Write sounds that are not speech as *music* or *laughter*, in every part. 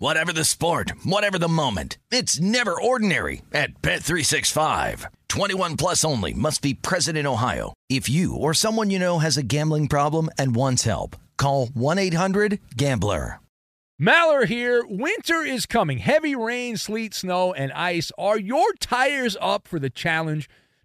Whatever the sport, whatever the moment. It's never ordinary at Bet365. 21 plus only must be present in Ohio. If you or someone you know has a gambling problem and wants help, call 1-800-GAMBLER. Maller here. Winter is coming. Heavy rain, sleet, snow, and ice. Are your tires up for the challenge?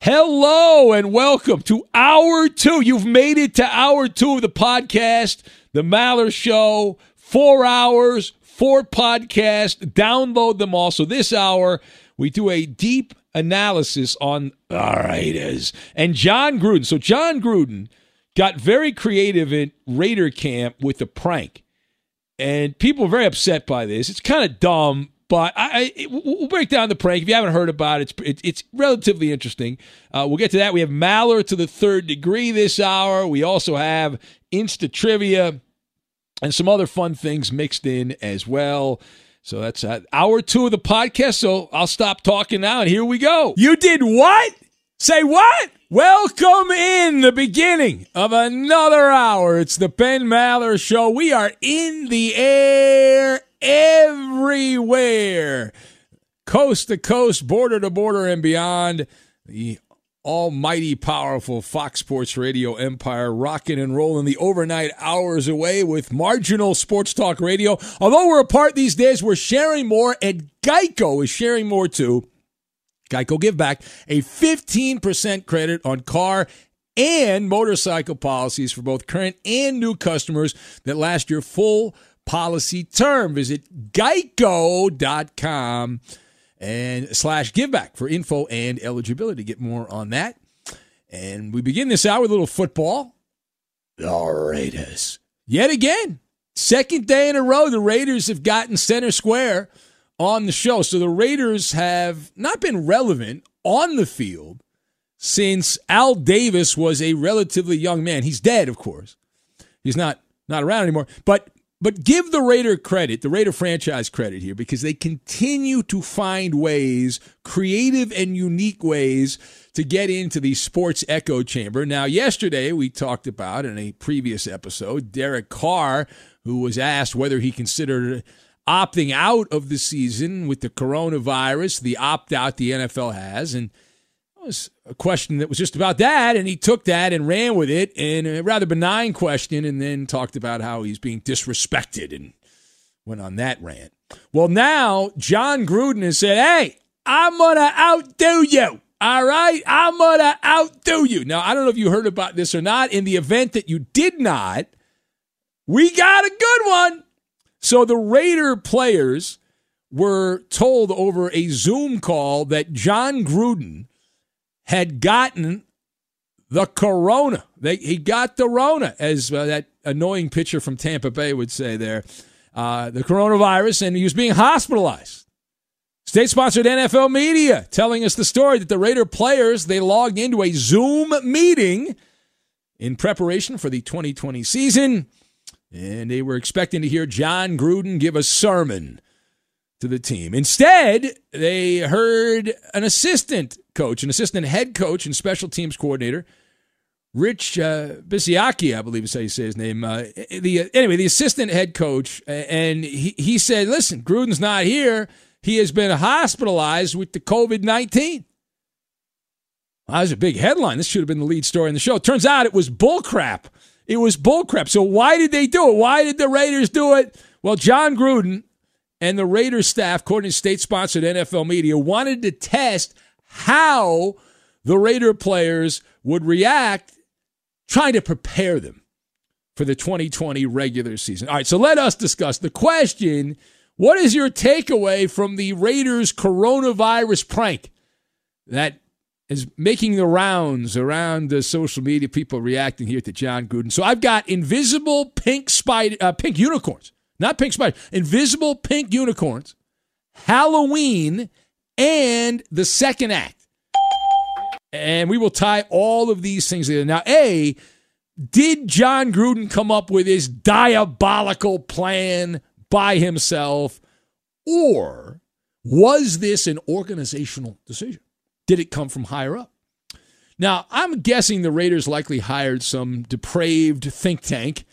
Hello and welcome to hour two. You've made it to hour two of the podcast, The Maller Show. Four hours, four podcasts. Download them all. So this hour, we do a deep analysis on the Raiders and Jon Gruden. So Jon Gruden got very creative in Raider camp with a prank. And people are very upset by this. It's kind of dumb, but I, I, we'll break down the prank. If you haven't heard about it, it's, it's relatively interesting. Uh, we'll get to that. We have Maller to the third degree this hour. We also have Insta Trivia and some other fun things mixed in as well. So that's uh, hour two of the podcast. So I'll stop talking now and here we go. You did what? Say what? Welcome in the beginning of another hour. It's the Ben Maller Show. We are in the air everywhere, coast to coast, border to border, and beyond. The almighty powerful Fox Sports Radio empire rocking and rolling the overnight hours away with marginal sports talk radio. Although we're apart these days, we're sharing more, and Geico is sharing more too. Geico Give Back a 15% credit on car and motorcycle policies for both current and new customers that last your full policy term. Visit geico.com and slash giveback for info and eligibility. Get more on that. And we begin this hour with a little football. The Raiders. Yet again, second day in a row, the Raiders have gotten center square on the show. So the Raiders have not been relevant on the field since Al Davis was a relatively young man. He's dead, of course. He's not not around anymore. But but give the Raider credit, the Raider franchise credit here, because they continue to find ways, creative and unique ways, to get into the sports echo chamber. Now, yesterday we talked about in a previous episode, Derek Carr, who was asked whether he considered opting out of the season with the coronavirus, the opt out the NFL has. And was a question that was just about that, and he took that and ran with it in a rather benign question, and then talked about how he's being disrespected and went on that rant. Well, now Jon Gruden has said, "Hey, I'm gonna outdo you. All right, I'm gonna outdo you. Now, I don't know if you heard about this or not. In the event that you did not, we got a good one. So the Raider players were told over a Zoom call that Jon Gruden had gotten the corona. They, he got the rona, as uh, that annoying pitcher from Tampa Bay would say there, uh, the coronavirus, and he was being hospitalized. State sponsored NFL media telling us the story that the Raider players they logged into a Zoom meeting in preparation for the 2020 season, and they were expecting to hear Jon Gruden give a sermon to the team. Instead, they heard an assistant coach, an assistant head coach and special teams coordinator, Rich uh, Bisaccia, I believe is how you say his name. Uh, the anyway, the assistant head coach, and he he said, "Listen, Gruden's not here. He has been hospitalized with the COVID nineteen. Well, that was a big headline. This should have been the lead story in the show. Turns out it was bullcrap. It was bullcrap. So why did they do it? Why did the Raiders do it? Well, Jon Gruden and the Raiders staff, according to state-sponsored NFL media, wanted to test how the Raider players would react trying to prepare them for the 2020 regular season. All right, so let us discuss the question what is your takeaway from the Raiders coronavirus prank that is making the rounds around the social media? People reacting here to Jon Gruden. So I've got invisible pink spider, uh, pink unicorns, not pink spider, invisible pink unicorns, Halloween, and the second act. And we will tie all of these things together. Now, A, did Jon Gruden come up with his diabolical plan by himself, or was this an organizational decision? Did it come from higher up? Now, I'm guessing the Raiders likely hired some depraved think tank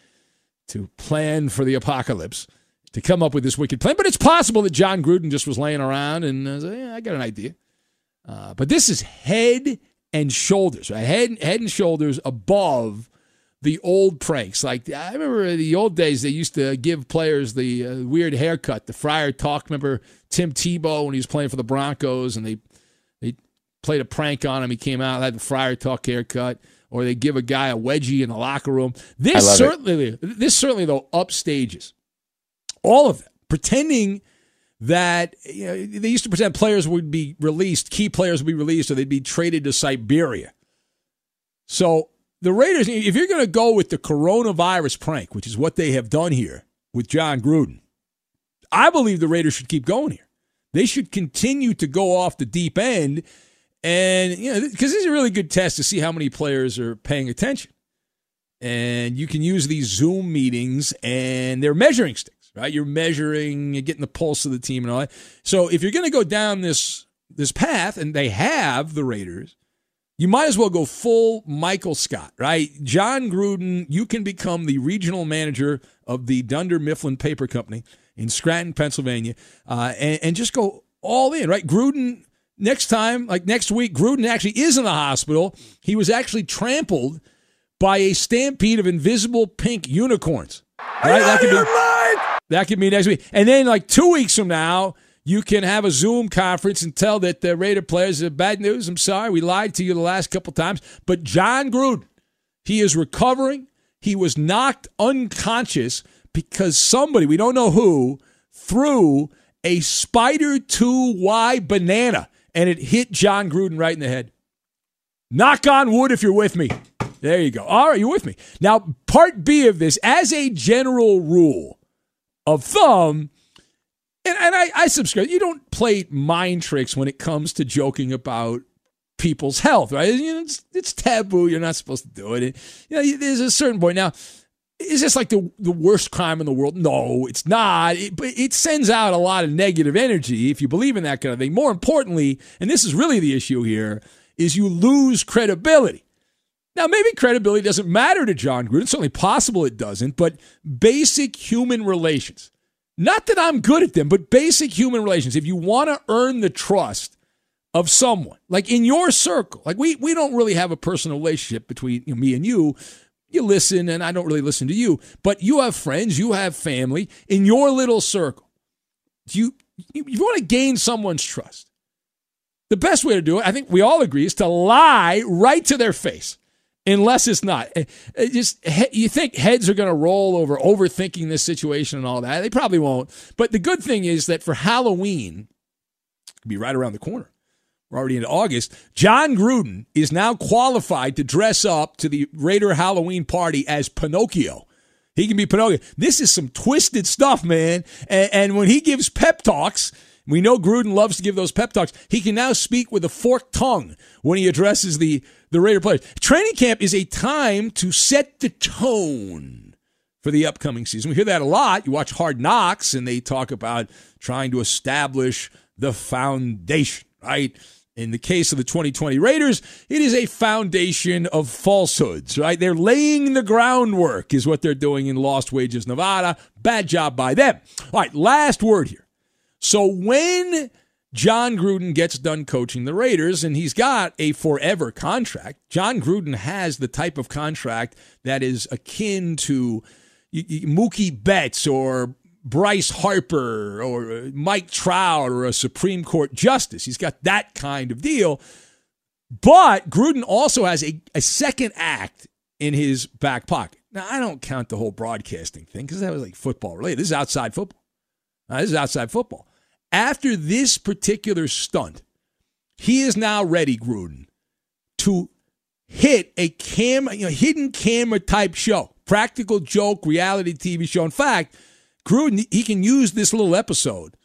to plan for the apocalypse, to come up with this wicked plan. But it's possible that Jon Gruden just was laying around and uh, yeah, I got an idea. Uh, but this is head and shoulders, right? Head, head and shoulders above the old pranks. Like I remember the old days, they used to give players the uh, weird haircut, the Friar Tuck. Remember Tim Tebow when he was playing for the Broncos, and they they played a prank on him. He came out had the Friar Tuck haircut, or they give a guy a wedgie in the locker room. This certainly, it. this certainly though upstages all of that, pretending that you know, they used to pretend players would be released, key players would be released, or they'd be traded to Siberia. So the Raiders, if you're going to go with the coronavirus prank, which is what they have done here with Jon Gruden, I believe the Raiders should keep going here. They should continue to go off the deep end, and you know, because this is a really good test to see how many players are paying attention. And you can use these Zoom meetings, and they're measuring sticks, right? You're measuring, you're getting the pulse of the team and all that. So if you're going to go down this this path, and they have the Raiders, you might as well go full Michael Scott, right? Jon Gruden, you can become the regional manager of the Dunder Mifflin Paper Company in Scranton, Pennsylvania, uh, and, and just go all in, right? Gruden, next time, like next week, Gruden actually is in the hospital. He was actually trampled by a stampede of invisible pink unicorns. Right? That could be, that could be next week. And then, like two weeks from now, you can have a Zoom conference and tell that the Raider players are bad news. I'm sorry, we lied to you the last couple times. But Jon Gruden, he is recovering. He was knocked unconscious because somebody, we don't know who, threw a Spider 2Y banana and it hit Jon Gruden right in the head. Knock on wood if you're with me. There you go. All right, you're with me. Now, part B of this, as a general rule of thumb, and, and I, I subscribe. You don't play mind tricks when it comes to joking about people's health, right? You know, it's, it's, taboo. You're not supposed to do it. you know, there's a certain point. Now, is this like the, the worst crime in the world? No, it's not. It, it sends out a lot of negative energy if you believe in that kind of thing. More importantly, and this is really the issue here, is you lose credibility. Now, maybe credibility doesn't matter to Jon Gruden. It's certainly possible it doesn't, but basic human relations not that I'm good at them, but basic human relations. If you want to earn the trust of someone, like in your circle, like we, we don't really have a personal relationship between you know, me and you. You listen, and I don't really listen to you, but you have friends, you have family in your little circle. You, you, you want to gain someone's trust. the best way to do it, I think we all agree, is to lie right to their face, unless it's not. It just you think heads are going to roll over overthinking this situation and all that. They probably won't. But the good thing is that for Halloween, be right around the corner. We're already into August. Jon Gruden is now qualified to dress up to the Raider Halloween party as Pinocchio. He can be Pinocchio. This is some twisted stuff, man. And, and when he gives pep talks, we know Gruden loves to give those pep talks. He can now speak with a forked tongue when he addresses the, the Raider players. Training camp is a time to set the tone for the upcoming season. We hear that a lot. You watch Hard Knocks, and they talk about trying to establish the foundation, right? In the case of the 2020 Raiders, it is a foundation of falsehoods, right? They're laying the groundwork, is what they're doing in Lost Wages, Nevada. Bad job by them. All right, last word here. So when Jon Gruden gets done coaching the Raiders and he's got a forever contract, Jon Gruden has the type of contract that is akin to Mookie Betts or Bryce Harper or uh, Mike Trout or a Supreme Court justice. He's got that kind of deal. But Gruden also has a, a second act in his back pocket. Now, I don't count the whole broadcasting thing because that was like football related. This is outside football. Now, this is outside football. After this particular stunt, he is now ready, Gruden, to hit a camera, you know, hidden camera type show, practical joke, reality TV show. In fact, Gruden, he can use this little episode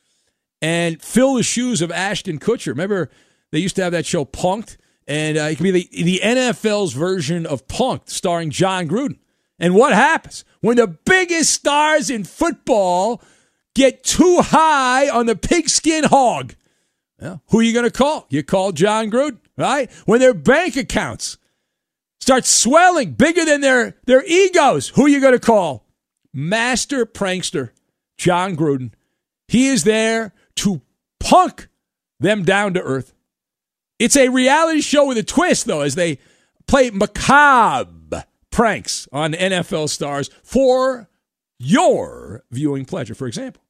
and fill the shoes of Ashton Kutcher. Remember, they used to have that show Punked, and uh, it can be the, the NFL's version of Punked, starring Jon Gruden. And what happens when the biggest stars in football get too high on the pigskin hog? Who are you going to call? You call Jon Gruden, right? When their bank accounts start swelling bigger than their, their egos, who are you going to call? Master prankster, Jon Gruden. He is there to punk them down to earth. It's a reality show with a twist, though, as they play macabre pranks on NFL stars for your viewing pleasure. For example,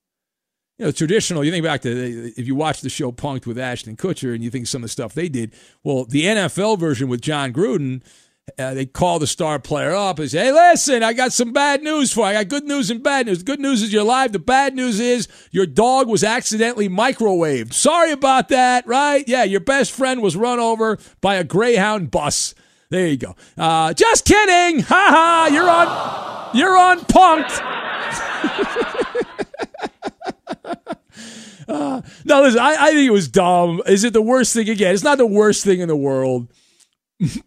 you know, traditional, you think back to if you watch the show Punked with Ashton Kutcher and you think some of the stuff they did. Well, the NFL version with Jon Gruden uh, they call the star player up and say, Hey, listen, I got some bad news for you. I got good news and bad news. The good news is you're alive. The bad news is your dog was accidentally microwaved. Sorry about that, right? Yeah, your best friend was run over by a Greyhound bus. There you go. Uh, just kidding. Ha ha. You're on, you're on punked. *laughs* uh, no, listen, I, I think it was dumb. Is it the worst thing? Again, it's not the worst thing in the world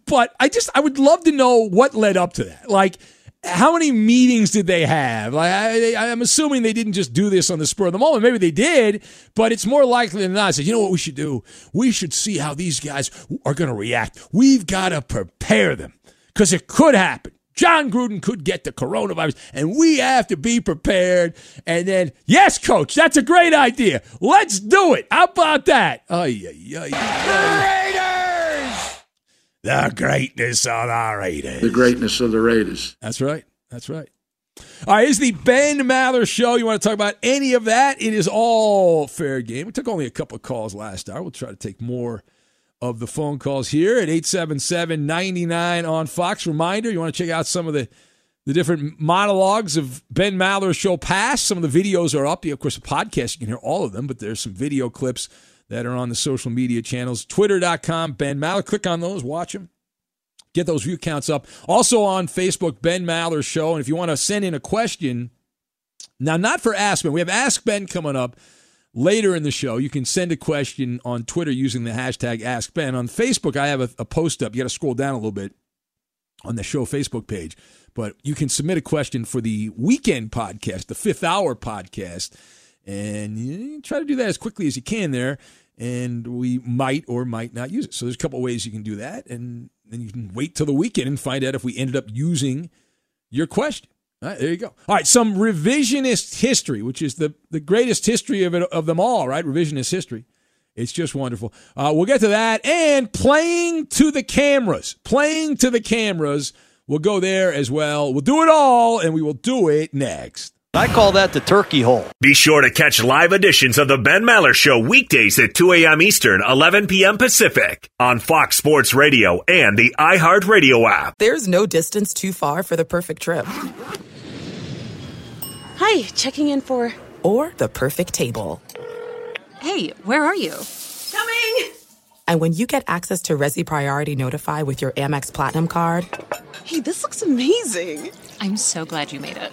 but I just I would love to know what led up to that. Like how many meetings did they have? Like I, am assuming they didn't just do this on the spur of the moment. Maybe they did, but it's more likely than not. I said, you know what we should do? We should see how these guys are going to react. We've got to prepare them because it could happen. Jon Gruden could get the coronavirus, and we have to be prepared. And then, yes, coach, that's a great idea. Let's do it. How about that? Oh, yeah, yeah, yeah. The greatness of the Raiders. The greatness of the Raiders. That's right. That's right. All right, it's the Ben Maller Show. You want to talk about any of that? It is all fair game. We took only a couple of calls last hour. We'll try to take more of the phone calls here at 877 99 on Fox. Reminder you want to check out some of the, the different monologues of Ben Maller Show past. Some of the videos are up. Of course, a podcast, you can hear all of them, but there's some video clips that are on the social media channels. Twitter.com, Ben Maller. Click on those, watch them. Get those view counts up. Also on Facebook, Ben Maller Show. And if you want to send in a question, now not for Ask Ben, we have Ask Ben coming up later in the show. You can send a question on Twitter using the hashtag Ask Ben. On Facebook, I have a, a post up. You got to scroll down a little bit on the show Facebook page. But you can submit a question for the weekend podcast, the fifth hour podcast. And you try to do that as quickly as you can there and we might or might not use it. So there's a couple ways you can do that, and then you can wait till the weekend and find out if we ended up using your question. All right, there you go. All right, some revisionist history, which is the, the greatest history of it, of them all, right? Revisionist history. It's just wonderful. Uh, we'll get to that. And playing to the cameras. Playing to the cameras. We'll go there as well. We'll do it all, and we will do it next. I call that the turkey hole. Be sure to catch live editions of the Ben Maller Show weekdays at 2 a.m. Eastern, 11 p.m. Pacific on Fox Sports Radio and the iHeartRadio app. There's no distance too far for the perfect trip. Hi, checking in for. Or the perfect table. Hey, where are you? Coming! And when you get access to Resy Priority Notify with your Amex Platinum card. Hey, this looks amazing! I'm so glad you made it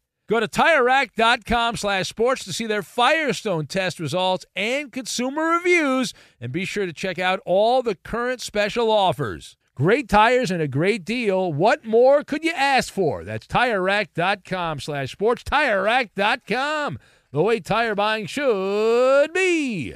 Go to TireRack.com slash sports to see their Firestone test results and consumer reviews, and be sure to check out all the current special offers. Great tires and a great deal. What more could you ask for? That's TireRack.com slash sports. TireRack.com, the way tire buying should be.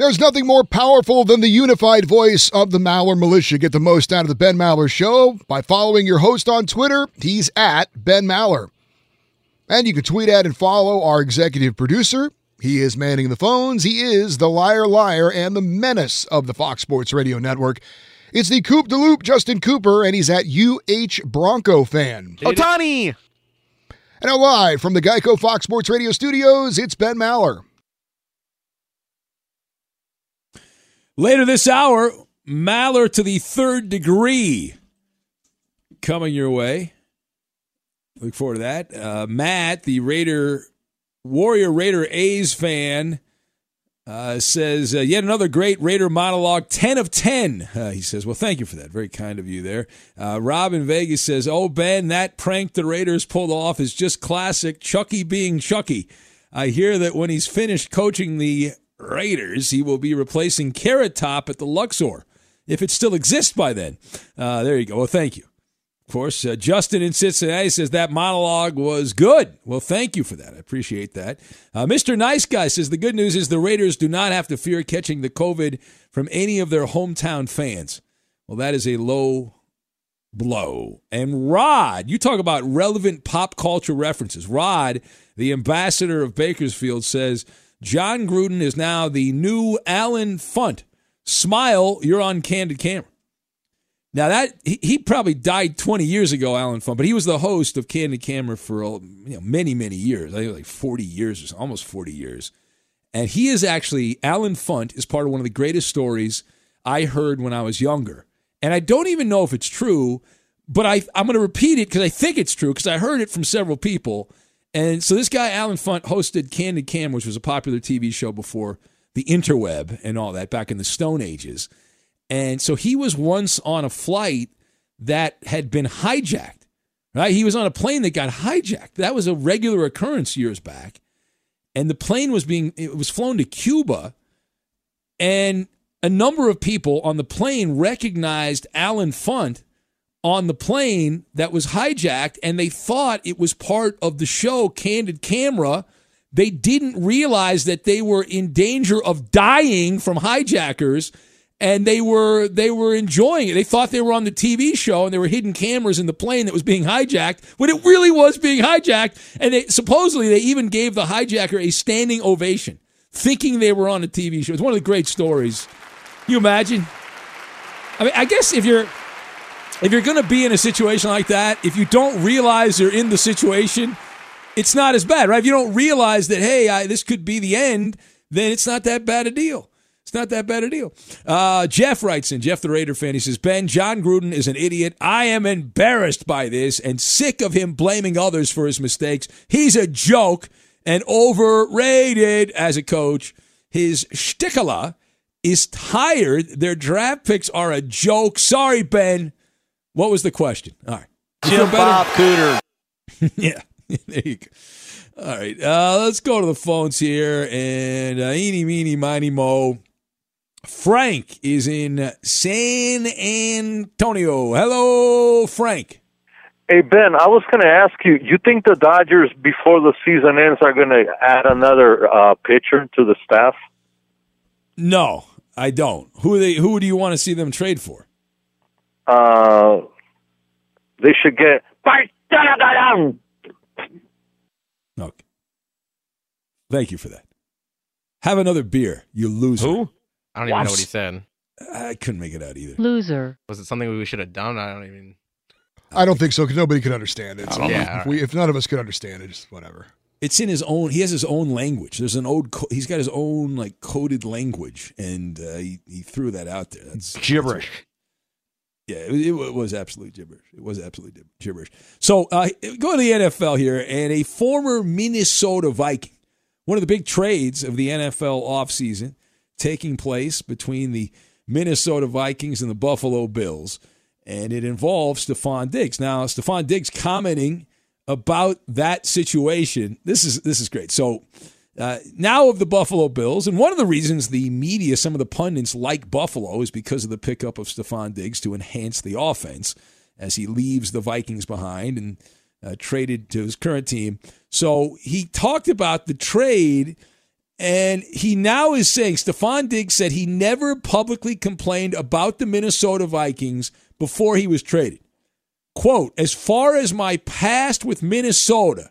There's nothing more powerful than the unified voice of the Maller Militia. Get the most out of the Ben Maller Show by following your host on Twitter. He's at Ben Maller. And you can tweet at and follow our executive producer. He is manning the phones. He is the liar, liar, and the menace of the Fox Sports Radio Network. It's the Coop de Loop, Justin Cooper, and he's at UH Bronco fan. Otani! And now live from the Geico Fox Sports Radio studios, it's Ben Maller. Later this hour, Maller to the third degree coming your way. Look forward to that. Uh, Matt, the Raider, Warrior Raider A's fan, Uh, says, uh, yet another great Raider monologue, 10 of 10. Uh, he says, well, thank you for that. Very kind of you there. Uh, Rob in Vegas says, oh, Ben, that prank the Raiders pulled off is just classic Chucky being Chucky. I hear that when he's finished coaching the Raiders, he will be replacing Carrot Top at the Luxor, if it still exists by then. Uh, there you go. Well, thank you. Of course, uh, Justin in Cincinnati says that monologue was good. Well, thank you for that. I appreciate that. Uh, Mr. Nice Guy says the good news is the Raiders do not have to fear catching the COVID from any of their hometown fans. Well, that is a low blow. And Rod, you talk about relevant pop culture references. Rod, the ambassador of Bakersfield, says Jon Gruden is now the new Allen Funt. Smile, you're on candid camera. Now that he, he, probably died 20 years ago, Allen Funt, but he was the host of Candid Camera for uh, you know, many, many years. I think like 40 years or so, almost 40 years. And he is actually Allen Funt is part of one of the greatest stories I heard when I was younger. And I don't even know if it's true, but I I'm going to repeat it because I think it's true because I heard it from several people. And so this guy Allen Funt hosted Candid Cam, which was a popular TV show before the interweb and all that back in the Stone Ages. And so he was once on a flight that had been hijacked, right? He was on a plane that got hijacked. That was a regular occurrence years back. And the plane was being, it was flown to Cuba. And a number of people on the plane recognized Allen Funt on the plane that was hijacked and they thought it was part of the show Candid Camera. They didn't realize that they were in danger of dying from hijackers and they were they were enjoying it. They thought they were on the TV show, and there were hidden cameras in the plane that was being hijacked when it really was being hijacked. And they supposedly they even gave the hijacker a standing ovation, thinking they were on a TV show. It's one of the great stories. Can you imagine? I mean, I guess if you're if you're going to be in a situation like that, if you don't realize you're in the situation, it's not as bad, right? If you don't realize that, hey, I, this could be the end, then it's not that bad a deal. It's not that bad a deal. Uh, Jeff writes in, Jeff the Raider fan, he says, Ben, Jon Gruden is an idiot. I am embarrassed by this and sick of him blaming others for his mistakes. He's a joke and overrated as a coach. His shtickala is tired. Their draft picks are a joke. Sorry, Ben. What was the question? All right. Jim Bob Cooter. *laughs* yeah, *laughs* there you go. All right, uh, let's go to the phones here. And uh, eeny, meeny, miny, mo. Frank is in San Antonio. Hello, Frank. Hey, Ben, I was going to ask you, you think the Dodgers, before the season ends, are going to add another uh, pitcher to the staff? No, I don't. Who they? Who do you want to see them trade for? Uh, they should get. Okay. Thank you for that. Have another beer, you loser. Who? I don't even know what he said. I couldn't make it out either. Loser. Was it something we should have done? I don't even. I don't think so because nobody could understand it. So Yeah, if, we, if none of us could understand it, just whatever. It's in his own. He has his own language. There's an old. Co- he's got his own like coded language, and uh, he he threw that out there. That's Gibberish. Yeah, it, it was absolutely gibberish. It was absolutely gibberish. So uh, go to the NFL here, and a former Minnesota Viking, one of the big trades of the NFL offseason, taking place between the Minnesota Vikings and the Buffalo Bills, and it involves Stefon Diggs. Now, Stefon Diggs commenting about that situation. This is this is great. So uh, now of the Buffalo Bills, and one of the reasons the media, some of the pundits like Buffalo, is because of the pickup of Stefon Diggs to enhance the offense as he leaves the Vikings behind and uh, traded to his current team. So he talked about the trade, and he now is saying Stefon Diggs said he never publicly complained about the Minnesota Vikings before he was traded. Quote, as far as my past with Minnesota,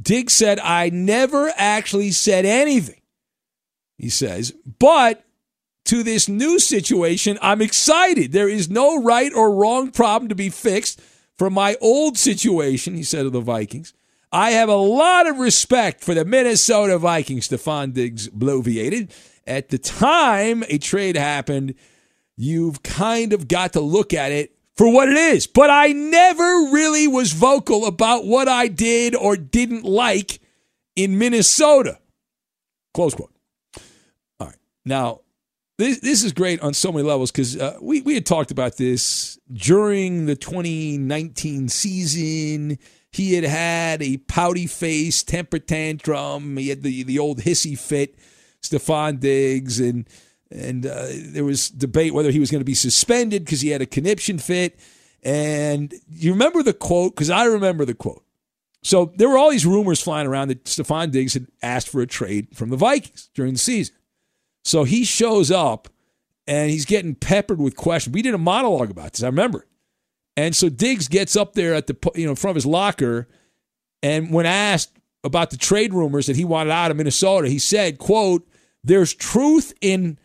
Diggs said, I never actually said anything, he says, but to this new situation, I'm excited. There is no right or wrong problem to be fixed from my old situation, he said of the Vikings. I have a lot of respect for the Minnesota Vikings, Stefon Diggs bloviated. At the time a trade happened, you've kind of got to look at it for what it is. But I never really was vocal about what I did or didn't like in Minnesota. Close quote. All right. Now, this this is great on so many levels because uh, we we had talked about this during the 2019 season. He had had a pouty face, temper tantrum. He had the the old hissy fit, Stefon Diggs, and and uh, there was debate whether he was going to be suspended because he had a conniption fit. And you remember the quote? Because I remember the quote. So there were all these rumors flying around that Stefon Diggs had asked for a trade from the Vikings during the season. So he shows up and he's getting peppered with questions. We did a monologue about this. I remember. And so Diggs gets up there at the you know in front of his locker, and when asked about the trade rumors that he wanted out of Minnesota, he said, "quote There's truth in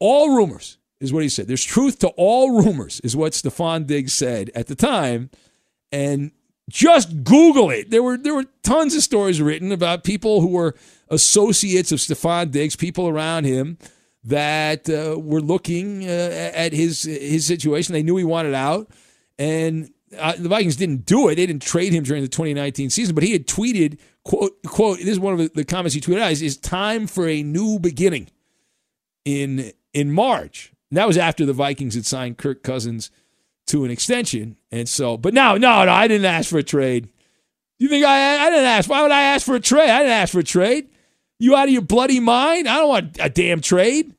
all rumors." Is what he said. There's truth to all rumors, is what Stefon Diggs said at the time. And just Google it. There were there were tons of stories written about people who were associates of Stefon Diggs, people around him that uh, were looking uh, at his his situation. They knew he wanted out, and uh, the Vikings didn't do it. They didn't trade him during the 2019 season, but he had tweeted quote quote. This is one of the comments he tweeted out: "Is time for a new beginning." In in March, and that was after the Vikings had signed Kirk Cousins to an extension. And so, but no, no, no, I didn't ask for a trade. You think I, I didn't ask? Why would I ask for a trade? I didn't ask for a trade. You out of your bloody mind? I don't want a damn trade.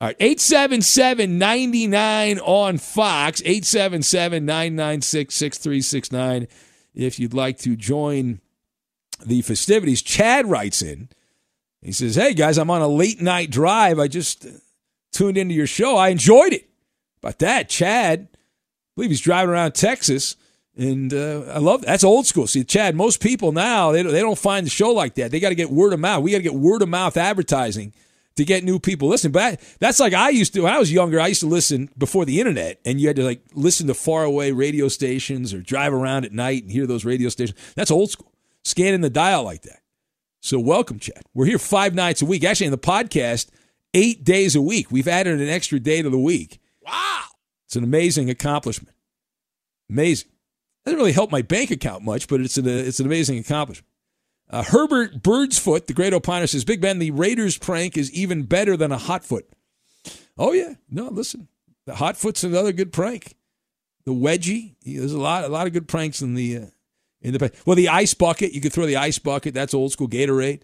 All right, 877 99 on Fox, 877 996 6369. If you'd like to join the festivities, Chad writes in. He says, Hey guys, I'm on a late night drive. I just tuned into your show. I enjoyed it. About that, Chad, I believe he's driving around Texas. And uh, I love that's old school. See, Chad, most people now they they don't find the show like that. They got to get word of mouth. We got to get word of mouth advertising to get new people listening. But that's like I used to when I was younger. I used to listen before the internet, and you had to like listen to faraway radio stations or drive around at night and hear those radio stations. That's old school. Scanning the dial like that. So welcome, Chad. We're here five nights a week. Actually, in the podcast, eight days a week. We've added an extra day to the week. Wow. It's an amazing accomplishment. Amazing. Doesn't really help my bank account much, but it's an, it's an amazing accomplishment. Uh, Herbert Birdsfoot, the great opiner, says, Big Ben, the Raiders prank is even better than a hot foot. Oh, yeah. No, listen. The hot foot's another good prank. The wedgie, there's a lot, a lot of good pranks in the, uh, in the, well, the ice bucket, you could throw the ice bucket. That's old school Gatorade.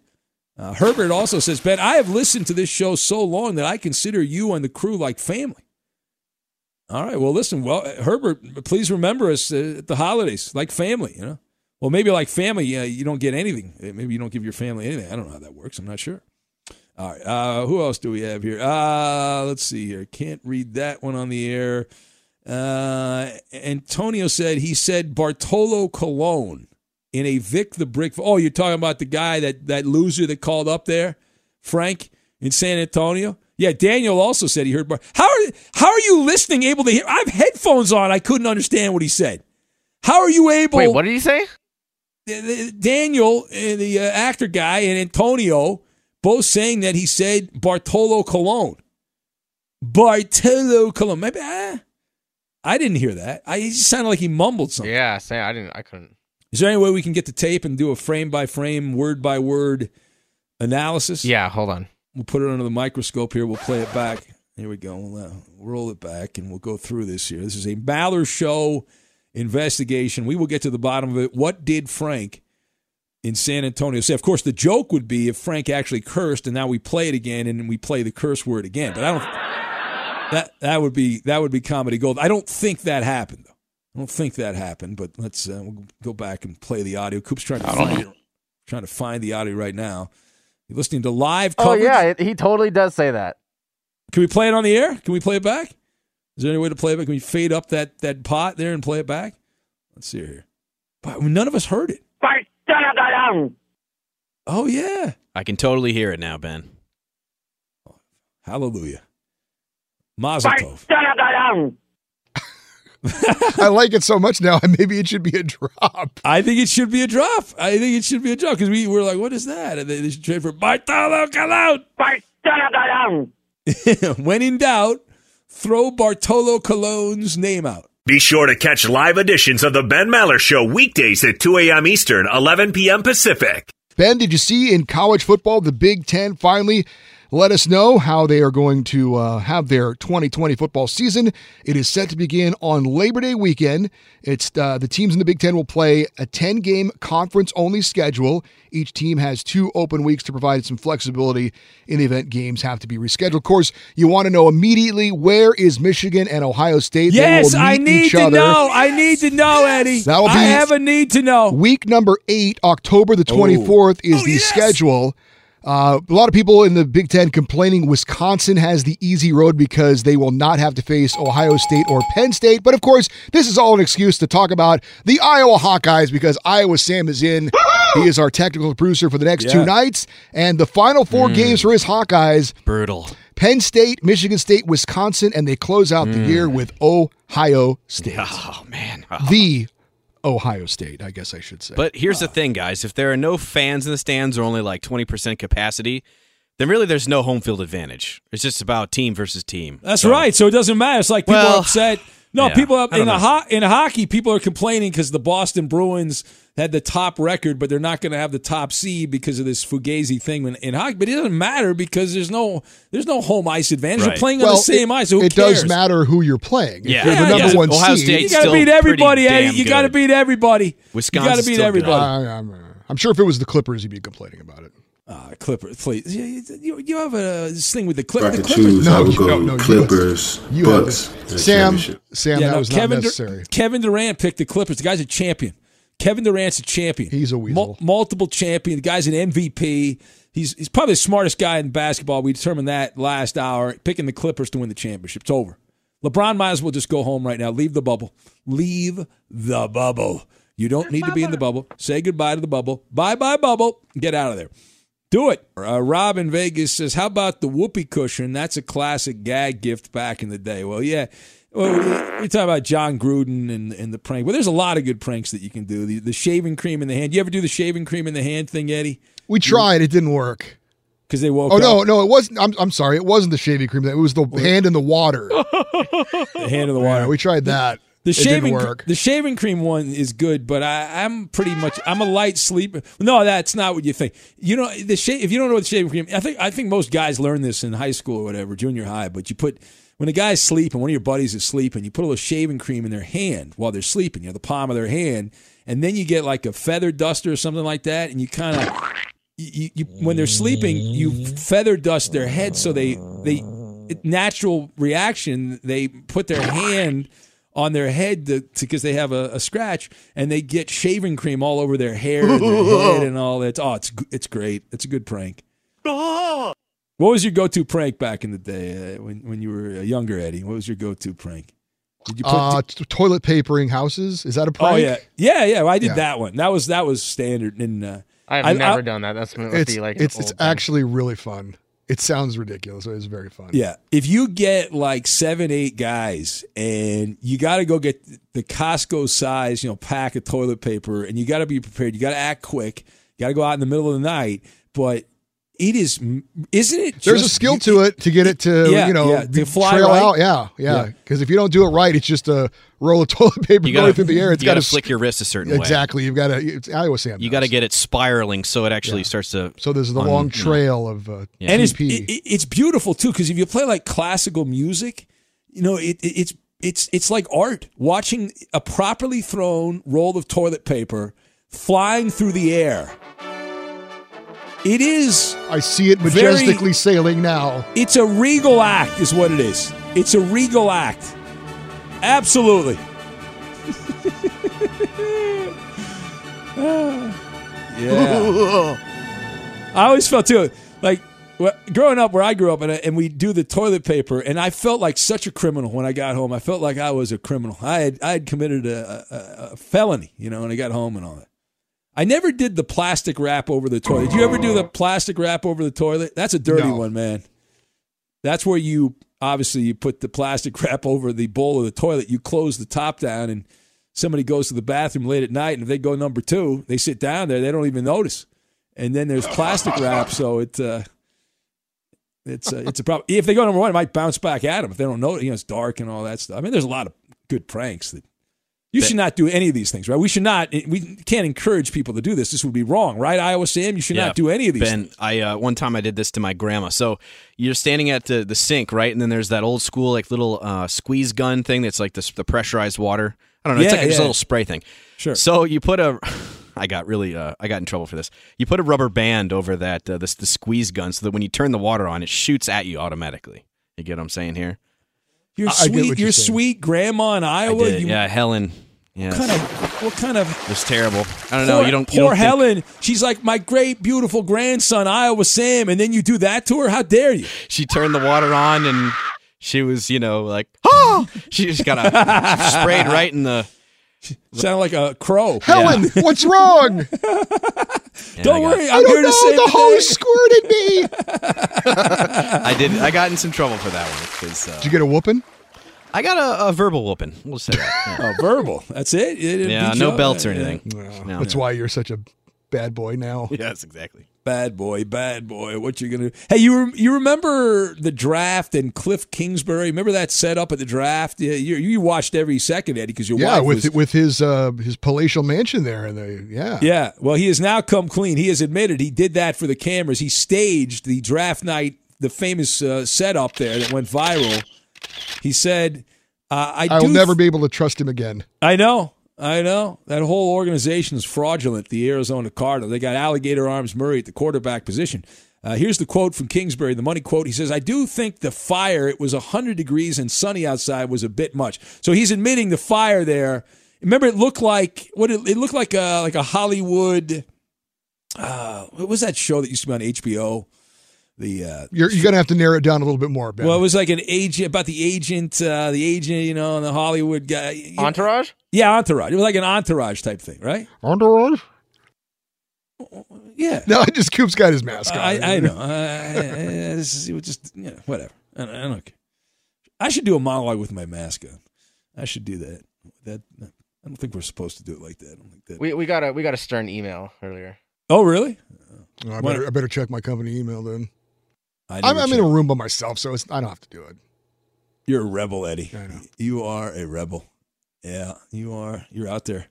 Uh, Herbert also says, Ben, I have listened to this show so long that I consider you and the crew like family. All right. Well, listen. Well, Herbert, please remember us uh, at the holidays, like family. You know. Well, maybe like family, uh, you don't get anything. Maybe you don't give your family anything. I don't know how that works. I'm not sure. All right. Uh, who else do we have here? Uh, let's see here. Can't read that one on the air. Uh, Antonio said he said Bartolo Colon in a Vic the Brick. Oh, you're talking about the guy that that loser that called up there, Frank in San Antonio. Yeah, Daniel also said he heard. Bar- how are how are you listening? Able to hear? I have headphones on. I couldn't understand what he said. How are you able? Wait, what did he say? Daniel, and the uh, actor guy, and Antonio both saying that he said Bartolo Colon. Bartolo Colon. Maybe I, I didn't hear that. I, he just sounded like he mumbled something. Yeah, say I didn't. I couldn't. Is there any way we can get the tape and do a frame by frame, word by word analysis? Yeah, hold on. We'll put it under the microscope here. We'll play it back. Here we go. We'll uh, roll it back and we'll go through this here. This is a Maller Show investigation. We will get to the bottom of it. What did Frank in San Antonio say? Of course, the joke would be if Frank actually cursed and now we play it again and we play the curse word again. But I don't. That that would be that would be comedy gold. I don't think that happened though. I don't think that happened. But let's uh, we'll go back and play the audio. Coop's trying to find it, trying to find the audio right now. You're listening to live Oh coverage. yeah, he totally does say that. Can we play it on the air? Can we play it back? Is there any way to play it back? Can we fade up that, that pot there and play it back? Let's see here. But none of us heard it. Oh, yeah. I can totally hear it now, Ben. Hallelujah. Mazel tov. I like it so much now. *laughs* Maybe it should be a drop. I think it should be a drop. I think it should be a drop because we were like, what is that? And they, they should trade for Bartolo Colon. Bartolo Colon. *laughs* when in doubt, throw Bartolo Colon's name out. Be sure to catch live editions of the Ben Maller Show weekdays at 2 a.m. Eastern, 11 p.m. Pacific. Ben, did you see in college football the Big Ten finally let us know how they are going to uh, have their 2020 football season. It is set to begin on Labor Day weekend. It's uh, the teams in the Big Ten will play a 10 game conference only schedule. Each team has two open weeks to provide some flexibility in the event games have to be rescheduled. Of course, you want to know immediately where is Michigan and Ohio State? Yes, I need to other. know. I need to know, Eddie. That will be I have a need to know. Week number eight, October the 24th, is the schedule. Uh, a lot of people in the Big Ten complaining Wisconsin has the easy road because they will not have to face Ohio State or Penn State. But of course, this is all an excuse to talk about the Iowa Hawkeyes because Iowa Sam is in. He is our technical producer for the next two nights. And the final four Mm. games for his Hawkeyes Brutal. Penn State, Michigan State, Wisconsin, and they close out the Mm. year with Ohio State. Oh man. The Ohio State, I guess I should say. But here's the uh, thing, guys. If there are no fans in the stands or only like 20% capacity, then really there's no home field advantage. It's just about team versus team. That's So- right. So it doesn't matter. It's like people are Well, upset. No, yeah, people I up don't in the know. ho- in hockey. People are complaining because the Boston Bruins had the top record, but they're not going to have the top seed because of this fugazi thing in, in hockey. But it doesn't matter because there's no there's no home ice advantage. They're Right. playing on well, the same it, ice. So who it cares? does matter who you're playing. Yeah. If you're the Yeah, number yeah. one Ohio seed. State's You got to beat everybody, eh? Eddie. You got to beat everybody. you got to beat still good. everybody. I, am I'm sure if it was the Clippers, you'd be complaining about it. Ah, Clippers, please. You, you, you have a thing with the, Clip, the Clippers. choose, I would go no, no, Clippers, you Bucks. it. in the Sam. Sam, Yeah, that no, was Kevin not Dur- necessary. Kevin Durant picked the Clippers. The guy's a champion. Kevin Durant's a champion. He's a weasel. Mul- multiple champion. The guy's an MVP. He's he's probably the smartest guy in basketball. We determined that last hour. Picking the Clippers to win the championship. It's over. LeBron might as well just go home right now. Leave the bubble. Leave the bubble. You don't need to be in the bubble. Say goodbye to the bubble. Bye bye bubble. Get out of there. Do it. Uh, Rob in Vegas says, "How about the whoopee cushion? That's a classic gag gift back in the day." Well, yeah. Well, we talk about Jon Gruden and, and the prank. Well, there's a lot of good pranks that you can do. The, the shaving cream in the hand. You ever do the shaving cream in the hand thing, Eddie? We tried. It didn't work. Because they woke Oh up. no, no, it wasn't. I'm, I'm sorry. It wasn't the shaving cream. It was the hand in the water. *laughs* the hand in the water. Yeah, we tried that. The shaving, the shaving cream one is good, but I, I'm pretty much I'm a light sleeper. No, that's not what you think. You know the sha- if you don't know what the shaving cream, I think I think most guys learn this in high school or whatever, junior high. But you put when a guy's sleeping, one of your buddies is sleeping, you put a little shaving cream in their hand while they're sleeping, you know, the palm of their hand, and then you get like a feather duster or something like that, and you kind of you, you when they're sleeping, you feather dust their head so they they natural reaction they put their hand on their head because they have a, a scratch and they get shaving cream all over their hair and their head *laughs* and all that. Oh, it's it's great. It's a good prank. What was your go-to prank back in the day uh, when when you were uh, younger, Eddie? What was your go-to prank? Did you put Uh, t- toilet papering houses. Is that a prank? Oh yeah, yeah, yeah. Well, I did Yeah. that one. That was that was standard. And uh, I've I- never I- done that. That's must It's be like it's it's thing. actually really fun. It sounds ridiculous, but it's very fun. Yeah. If you get like seven, eight guys and you got to go get the Costco size, you know, pack of toilet paper and you got to be prepared. You got to act quick. You got to go out in the middle of the night. But it is, isn't it? There's a skill to it to get it to Yeah, you know yeah, to fly trail right. out. Yeah, yeah. Yeah. Because if you don't do it right, it's just a roll of *laughs* toilet paper You going gotta, through the air. it's got gotta to flick your wrist a certain way. exactly. You've got to. It's Iowa Sam. You got to get it spiraling so it actually starts to. So there's the un- long you know. trail of uh, and it's it, it's beautiful too because if you play like classical music, you know it, it- it's it's it's like art. Watching a properly thrown roll of toilet paper flying through the air. It is. I see it very- majestically sailing now. It's a regal act, is what it is. It's a regal act. Absolutely. *laughs* yeah. *laughs* I always felt too like growing up where I grew up, and, I- and we do the toilet paper, and I felt like such a criminal when I got home. I felt like I was a criminal. I had I had committed a, a, a felony, you know, when I got home and all that. I never did the plastic wrap over the toilet. Did you ever do the plastic wrap over the toilet? That's a dirty No. one, man. That's where you obviously you put the plastic *laughs* wrap over the bowl of the toilet. You close the top down, and somebody goes to the bathroom late at night, and if they go number two, they sit down there. They don't even notice. And then there's plastic wrap, so it uh, it's uh, it's a problem. If they go number one, it might bounce back at them if they don't know. You know, it's dark and all that stuff. I mean, there's a lot of good pranks that You should not do any of these things, right? We should not. We can't encourage people to do this. This would be wrong, right? Iowa Sam, you should Yeah, not do any of these. Ben, I uh, one time I did this to my grandma. So you're standing at the, the sink, right? And then there's that old school like little uh, squeeze gun thing that's like the, the pressurized water. I don't know. it's like yeah. a little spray thing. Sure. So you put a. *sighs* I got really. Uh, I got in trouble for this. You put a rubber band over that uh, this the squeeze gun so that when you turn the water on, it shoots at you automatically. You get what I'm saying here? Your I- I get what sweet, you're your saying. sweet grandma in I Iowa. did. you, yeah, Helen. Yeah, What kind of? What kind of? it was terrible. I don't know. Poor, you don't. poor you don't think- Helen. She's like my great, beautiful grandson, Iowa Sam, and then you do that to her. How dare you? she turned the water on and she was, you know, like, oh, she just got a *laughs* sprayed right in the. Sounded like a crow. *laughs* Helen, what's wrong? *laughs* Yeah, Don't I worry, I I'm don't here to know. save The the hose squirted me. I did. I got in some trouble for that one because uh, Did you get a whooping? I got a, a verbal whooping. We'll say that. Yeah, *laughs* Oh, verbal. That's it. It Yeah, no up. belts or anything. yeah. No. That's why you're such a bad boy now. *laughs* Yes, exactly. Bad boy, bad boy. What you gonna? Hey, you rem- you remember the draft and Kliff Kingsbury? Remember that setup at the draft? Yeah, you, you watched every second, Eddie, because your Yeah, wife with was, with his uh, his palatial mansion there, and the yeah, Yeah, well, he has now come clean. He has admitted he did that for the cameras. He staged the draft night, the famous uh, setup there that went viral. He said, uh, "I I'll do never be able to trust him again. I know. I know. That whole organization is fraudulent, the Arizona Cardinals. They got Alligator Arms Murray at the quarterback position. Uh, here's the quote from Kingsbury, the money quote. He says, I do think the fire, it was 100 degrees and sunny outside, was a bit much. So he's admitting the fire there. Remember, it looked like what it, it looked like a like a Hollywood. Uh, what was that show that used to be on HBO? The uh, You're you're gonna have to narrow it down a little bit more, Ben. well, it was like an agent about the agent, uh, the agent, you know, and the Hollywood guy. Entourage? Yeah, entourage. It was like an entourage type thing, right? Entourage? Yeah. No, I just Coop's got his mask on. I, I know. Uh, this is, it was just you know, whatever. I, don't- I don't care. I should do a monologue with my mask on. I should do that. That I don't think we're supposed to do it like that. I don't think that. We we got a we got a stern email earlier. oh, really? Oh, I better I better check my company email then. I I'm, I'm in a room by myself, so it's, I don't have to do it. You're a rebel, Eddie. I know. You are a rebel. Yeah, you are. You're out there.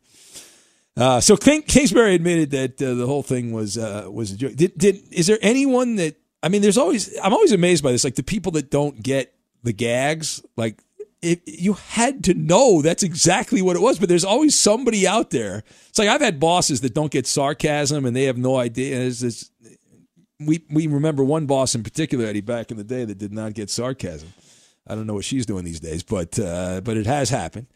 Uh, so King, Kingsbury admitted that uh, the whole thing was uh, was a joke. Did did is there anyone that I mean? There's always I'm always amazed by this. Like the people that don't get the gags. Like it, you had to know that's exactly what it was. But there's always somebody out there. It's like I've had bosses that don't get sarcasm and they have no idea. It's, it's, we we remember one boss in particular, Eddie, back in the day that did not get sarcasm. I don't know what she's doing these days, but uh, but it has happened.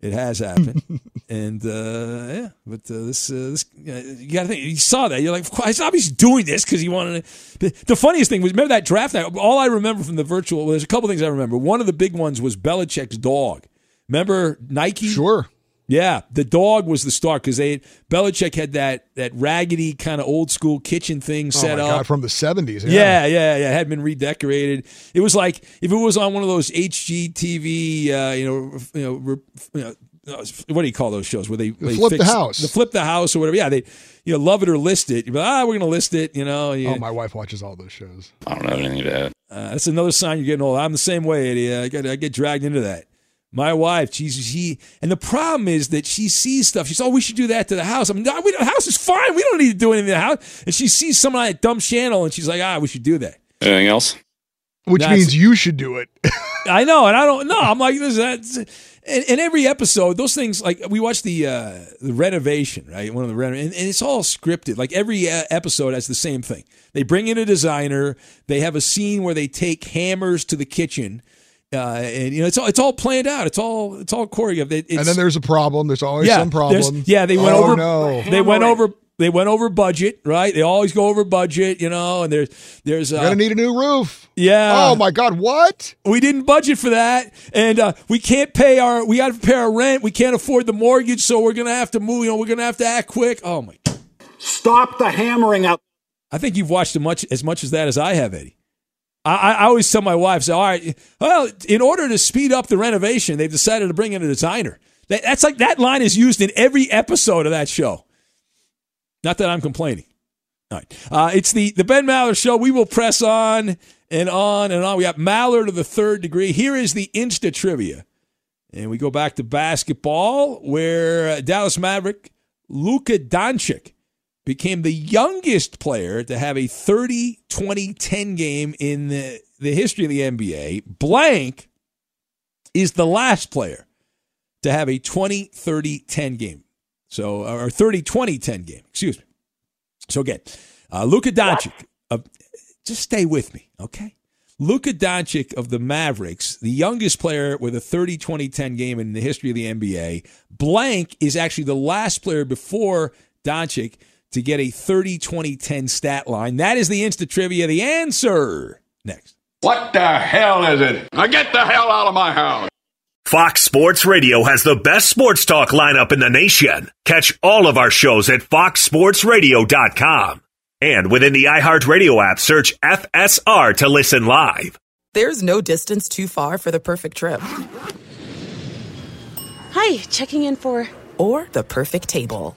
It has happened, *laughs* and uh, yeah. But uh, this uh, this uh, you got to think. You saw that. You're like, he's obviously doing this because he wanted to. The, the funniest thing was remember that draft night. All I remember from the virtual. Well, there's a couple things I remember. One of the big ones was Belichick's dog. Remember Nike? Sure. Yeah, the dog was the star because they Belichick had that that raggedy kind of old school kitchen thing set oh my up. God, from the 70s. Yeah, yeah, yeah. It had been redecorated. It was like if it was on one of those HGTV, uh, you know, you know, re- you know, uh, what do you call those shows where they, they Flip the House. the flip the house or whatever? Yeah, they, you know, love it or list it. You're like, ah, we're gonna list it. You know, you- Oh, my wife watches all those shows. I don't know anything to that. uh, that's another sign you're getting old. I'm the same way, Eddie. I get I get dragged into that. My wife, she's she, and the problem is that she sees stuff. She's, oh, we should do that to the house. I'm, no, we, the house is fine. We don't need to do anything to the house. And she sees someone on that dumb channel, and she's like, ah, we should do that. Anything else? Which That's- means you should do it. *laughs* I know, and I don't know. I'm like this. That's, and, in every episode, those things like we watch the uh, the renovation, right? One of the reno- and, and it's all scripted. Like every uh, episode has the same thing. They bring in a designer. They have a scene where they take hammers to the kitchen. Uh, and you know it's all it's all planned out. It's all it's all choreographed. It, it's, and then there's a problem. There's always yeah, some problem. Yeah, they went Oh, over. No. They went over. They went over budget, right? They always go over budget, you know. And there's there's uh, You're gonna need a new roof. yeah. oh my God! What? We didn't budget for that, and uh, we can't pay our. We got to pay our rent. We can't afford the mortgage, so we're gonna have to move. You know, we're gonna have to act quick. Oh my! Stop the hammering up. I think you've watched as much as much as that as I have, Eddie. I, I always tell my wife, "So, all right, well, in order to speed up the renovation, they've decided to bring in a designer." That, that's like that line is used in every episode of that show. Not that I'm complaining. All right, uh, it's the the Ben Maller show. We will press on and on and on. We got Maller to the third degree. Here is the Insta trivia. And we go back to basketball, where uh, Dallas Maverick Luka Doncic became the youngest player to have a 30 20 10 game in the, the history of the NBA. Blank is the last player to have a 20 30 10 game. So, or 30 20 10 game, excuse me. So, again, uh, Luka Doncic, uh, just stay with me, okay? Luka Doncic of the Mavericks, the youngest player with a 30 20 10 game in the history of the NBA. Blank is actually the last player before Doncic to get a 30 20 10 stat line. That is the Insta Trivia. The answer next. What the hell is it? Now get the hell out of my house. Fox Sports Radio has the best sports talk lineup in the nation. Catch all of our shows at foxsportsradio.com. And within the iHeartRadio app, search FSR to listen live. There's no distance too far for the perfect trip. Hi, checking in for. Or the perfect table.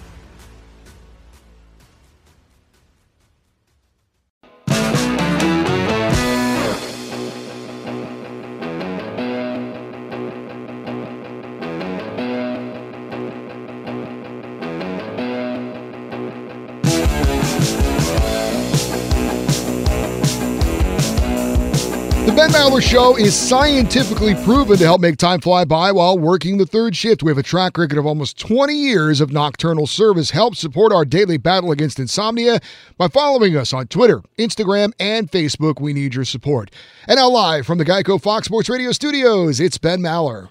Ben Maller Show is scientifically proven to help make time fly by while working the third shift. We have a track record of almost 20 years of nocturnal service. Help support our daily battle against insomnia by following us on Twitter, Instagram, and Facebook. We need your support. And now, live from the Geico Fox Sports Radio studios, it's Ben Maller.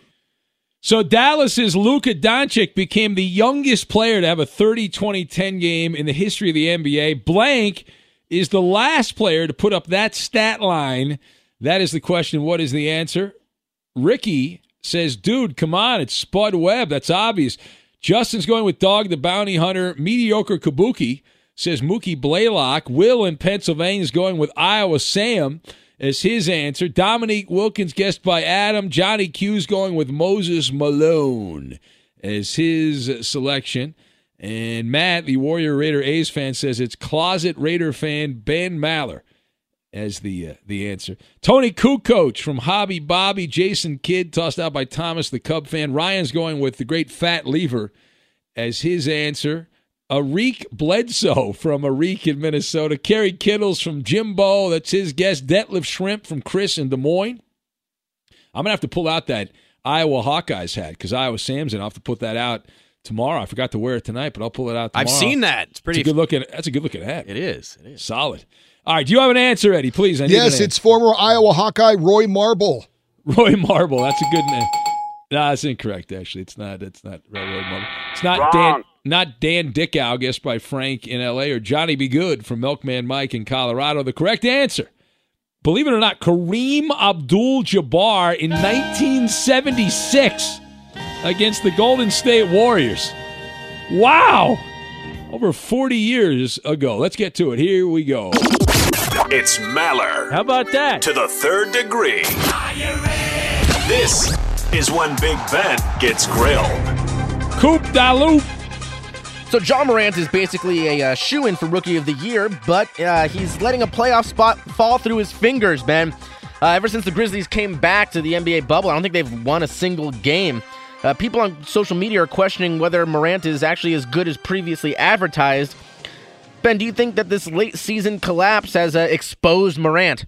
So Dallas's Luka Doncic became the youngest player to have a 30-20-10 game in the history of the NBA. Blank is the last player to put up that stat line. That is the question. What is the answer? Ricky says, dude, come on. It's Spud Webb. That's obvious. Justin's going with Dog the Bounty Hunter. Mediocre Kabuki says Mookie Blaylock. Will in Pennsylvania is going with Iowa Sam as his answer. Dominique Wilkins, guessed by Adam. Johnny Q's going with Moses Malone as his selection. And Matt, the Warrior Raider A's fan, says it's closet Raider fan Ben Maller as the uh, the answer. Toni Kukoc from Hobby Bobby, Jason Kidd tossed out by Thomas, the Cub fan. Ryan's going with the great Fat Lever as his answer. Eric Bledsoe from Arik in Minnesota. Kerry Kittles from Jimbo, that's his guess. Detlef Schrempf from Chris in Des Moines. I'm gonna have to pull out that Iowa Hawkeyes hat because Iowa Samson. I'll have to put that out tomorrow. I forgot to wear it tonight, but I'll pull it out tomorrow. I've seen that. It's pretty It's good looking. That's a good looking hat. It is. It is. Solid. All right. Do you have an answer, Eddie? Please. I need Yes, an it's former Iowa Hawkeye Roy Marble. *laughs* Roy Marble. That's a good name. No, that's incorrect. Actually, it's not. It's not Roy Marble. It's not Dan. Wrong. Not Dan Dickau, guessed by Frank in L.A. or Johnny Be Good from Milkman Mike in Colorado. The correct answer. Believe it or not, Kareem Abdul-Jabbar in 1976 against the Golden State Warriors. Wow. Over 40 years ago. Let's get to it. Here we go. It's Maller. How about that? To the third degree. This is when Big Ben gets grilled. Coop da loop. So Ja Morant is basically a uh, shoe in for Rookie of the Year, but uh, he's letting a playoff spot fall through his fingers, man. Uh, ever since the Grizzlies came back to the NBA bubble, I don't think they've won a single game. Uh, people on social media are questioning whether Morant is actually as good as previously advertised. Ben, do you think that this late season collapse has uh, exposed Morant?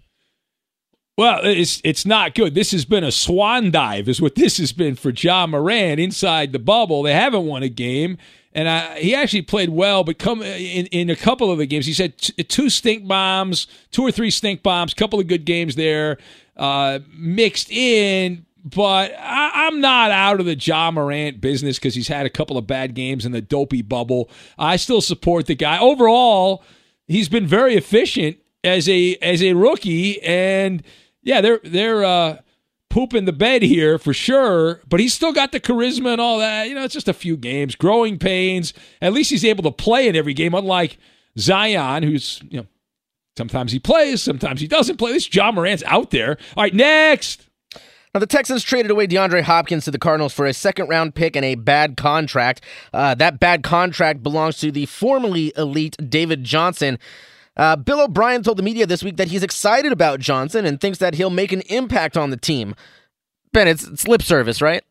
Well, it's it's not good. This has been a swan dive, is what this has been for Ja Morant inside the bubble. They haven't won a game, and I, he actually played well. But come in in a couple of the games, he said t- two stink bombs, two or three stink bombs, couple of good games there uh, mixed in. But I, I'm not out of the Ja Morant business because he's had a couple of bad games in the dopey bubble. I still support the guy. Overall, he's been very efficient as a as a rookie, and yeah, they're they're uh, pooping the bed here for sure. But he's still got the charisma and all that. You know, it's just a few games, growing pains. At least he's able to play in every game, unlike Zion, who's you know sometimes he plays, sometimes he doesn't play. This Ja Morant's out there. All right, next. Now, the Texans traded away DeAndre Hopkins to the Cardinals for a second round pick and a bad contract. Uh, that bad contract belongs to the formerly elite David Johnson. Uh, Bill O'Brien told the media this week that he's excited about Johnson and thinks that he'll make an impact on the team. Ben, it's, it's lip service, right?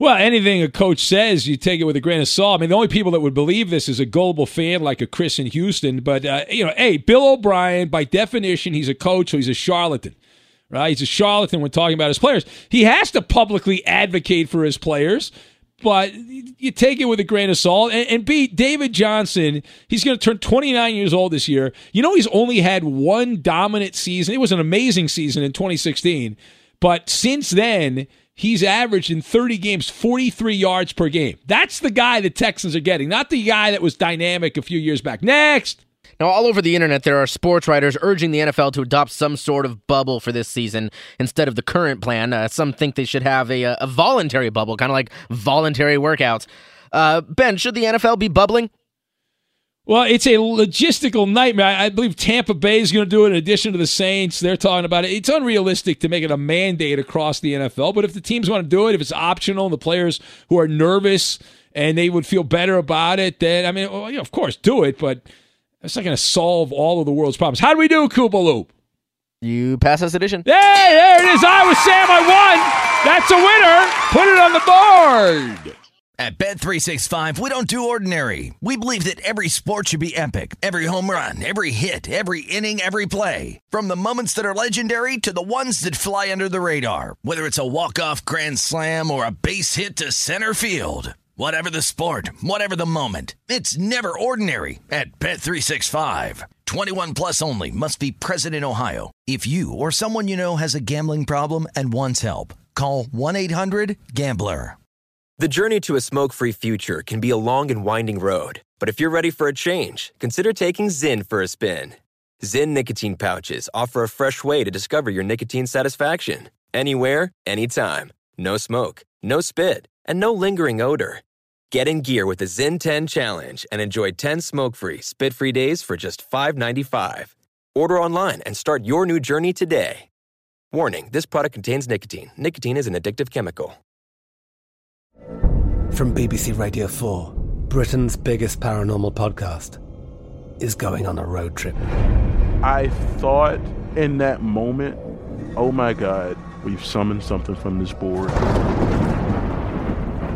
Well, anything a coach says, you take it with a grain of salt. I mean, the only people that would believe this is a gullible fan like a Chris in Houston. But, uh, you know, hey, Bill O'Brien, by definition, he's a coach, so he's a charlatan, right? He's a charlatan when talking about his players. He has to publicly advocate for his players, but you take it with a grain of salt. And, and B, David Johnson, he's going to turn 29 years old this year. You know, he's only had one dominant season. It was an amazing season in 2016. But since then, he's averaged in 30 games 43 yards per game. That's the guy the Texans are getting, not the guy that was dynamic a few years back. Next. Now, all over the internet, there are sports writers urging the NFL to adopt some sort of bubble for this season instead of the current plan. Uh, some think they should have a, a voluntary bubble, kind of like voluntary workouts. Uh, ben, should the NFL be bubbling? Well, it's a logistical nightmare. I believe Tampa Bay is going to do it in addition to the Saints. They're talking about it. It's unrealistic to make it a mandate across the NFL, but if the teams want to do it, if it's optional and the players who are nervous and they would feel better about it, then, I mean, well, of course, do it, but it's not going to solve all of the world's problems. How do we do, Coop da loop? You pass this edition. Hey, there it is. I was Sam. I won. That's a winner. Put it on the board. At Bet365, we don't do ordinary. We believe that every sport should be epic. Every home run, every hit, every inning, every play. From the moments that are legendary to the ones that fly under the radar. Whether it's a walk-off grand slam or a base hit to center field. Whatever the sport, whatever the moment. It's never ordinary at Bet365. 21 plus only must be present in Ohio. If you or someone you know has a gambling problem and wants help, call 1-800-GAMBLER. The journey to a smoke free future can be a long and winding road, but if you're ready for a change, consider taking Zyn for a spin. Zyn nicotine pouches offer a fresh way to discover your nicotine satisfaction. Anywhere, anytime. No smoke, no spit, and no lingering odor. Get in gear with the Zyn 10 Challenge and enjoy 10 smoke free, spit free days for just $5.95. Order online and start your new journey today. Warning this product contains nicotine. Nicotine is an addictive chemical. From BBC Radio 4, Britain's biggest paranormal podcast is going on a road trip. I thought in that moment, oh my God, we've summoned something from this board.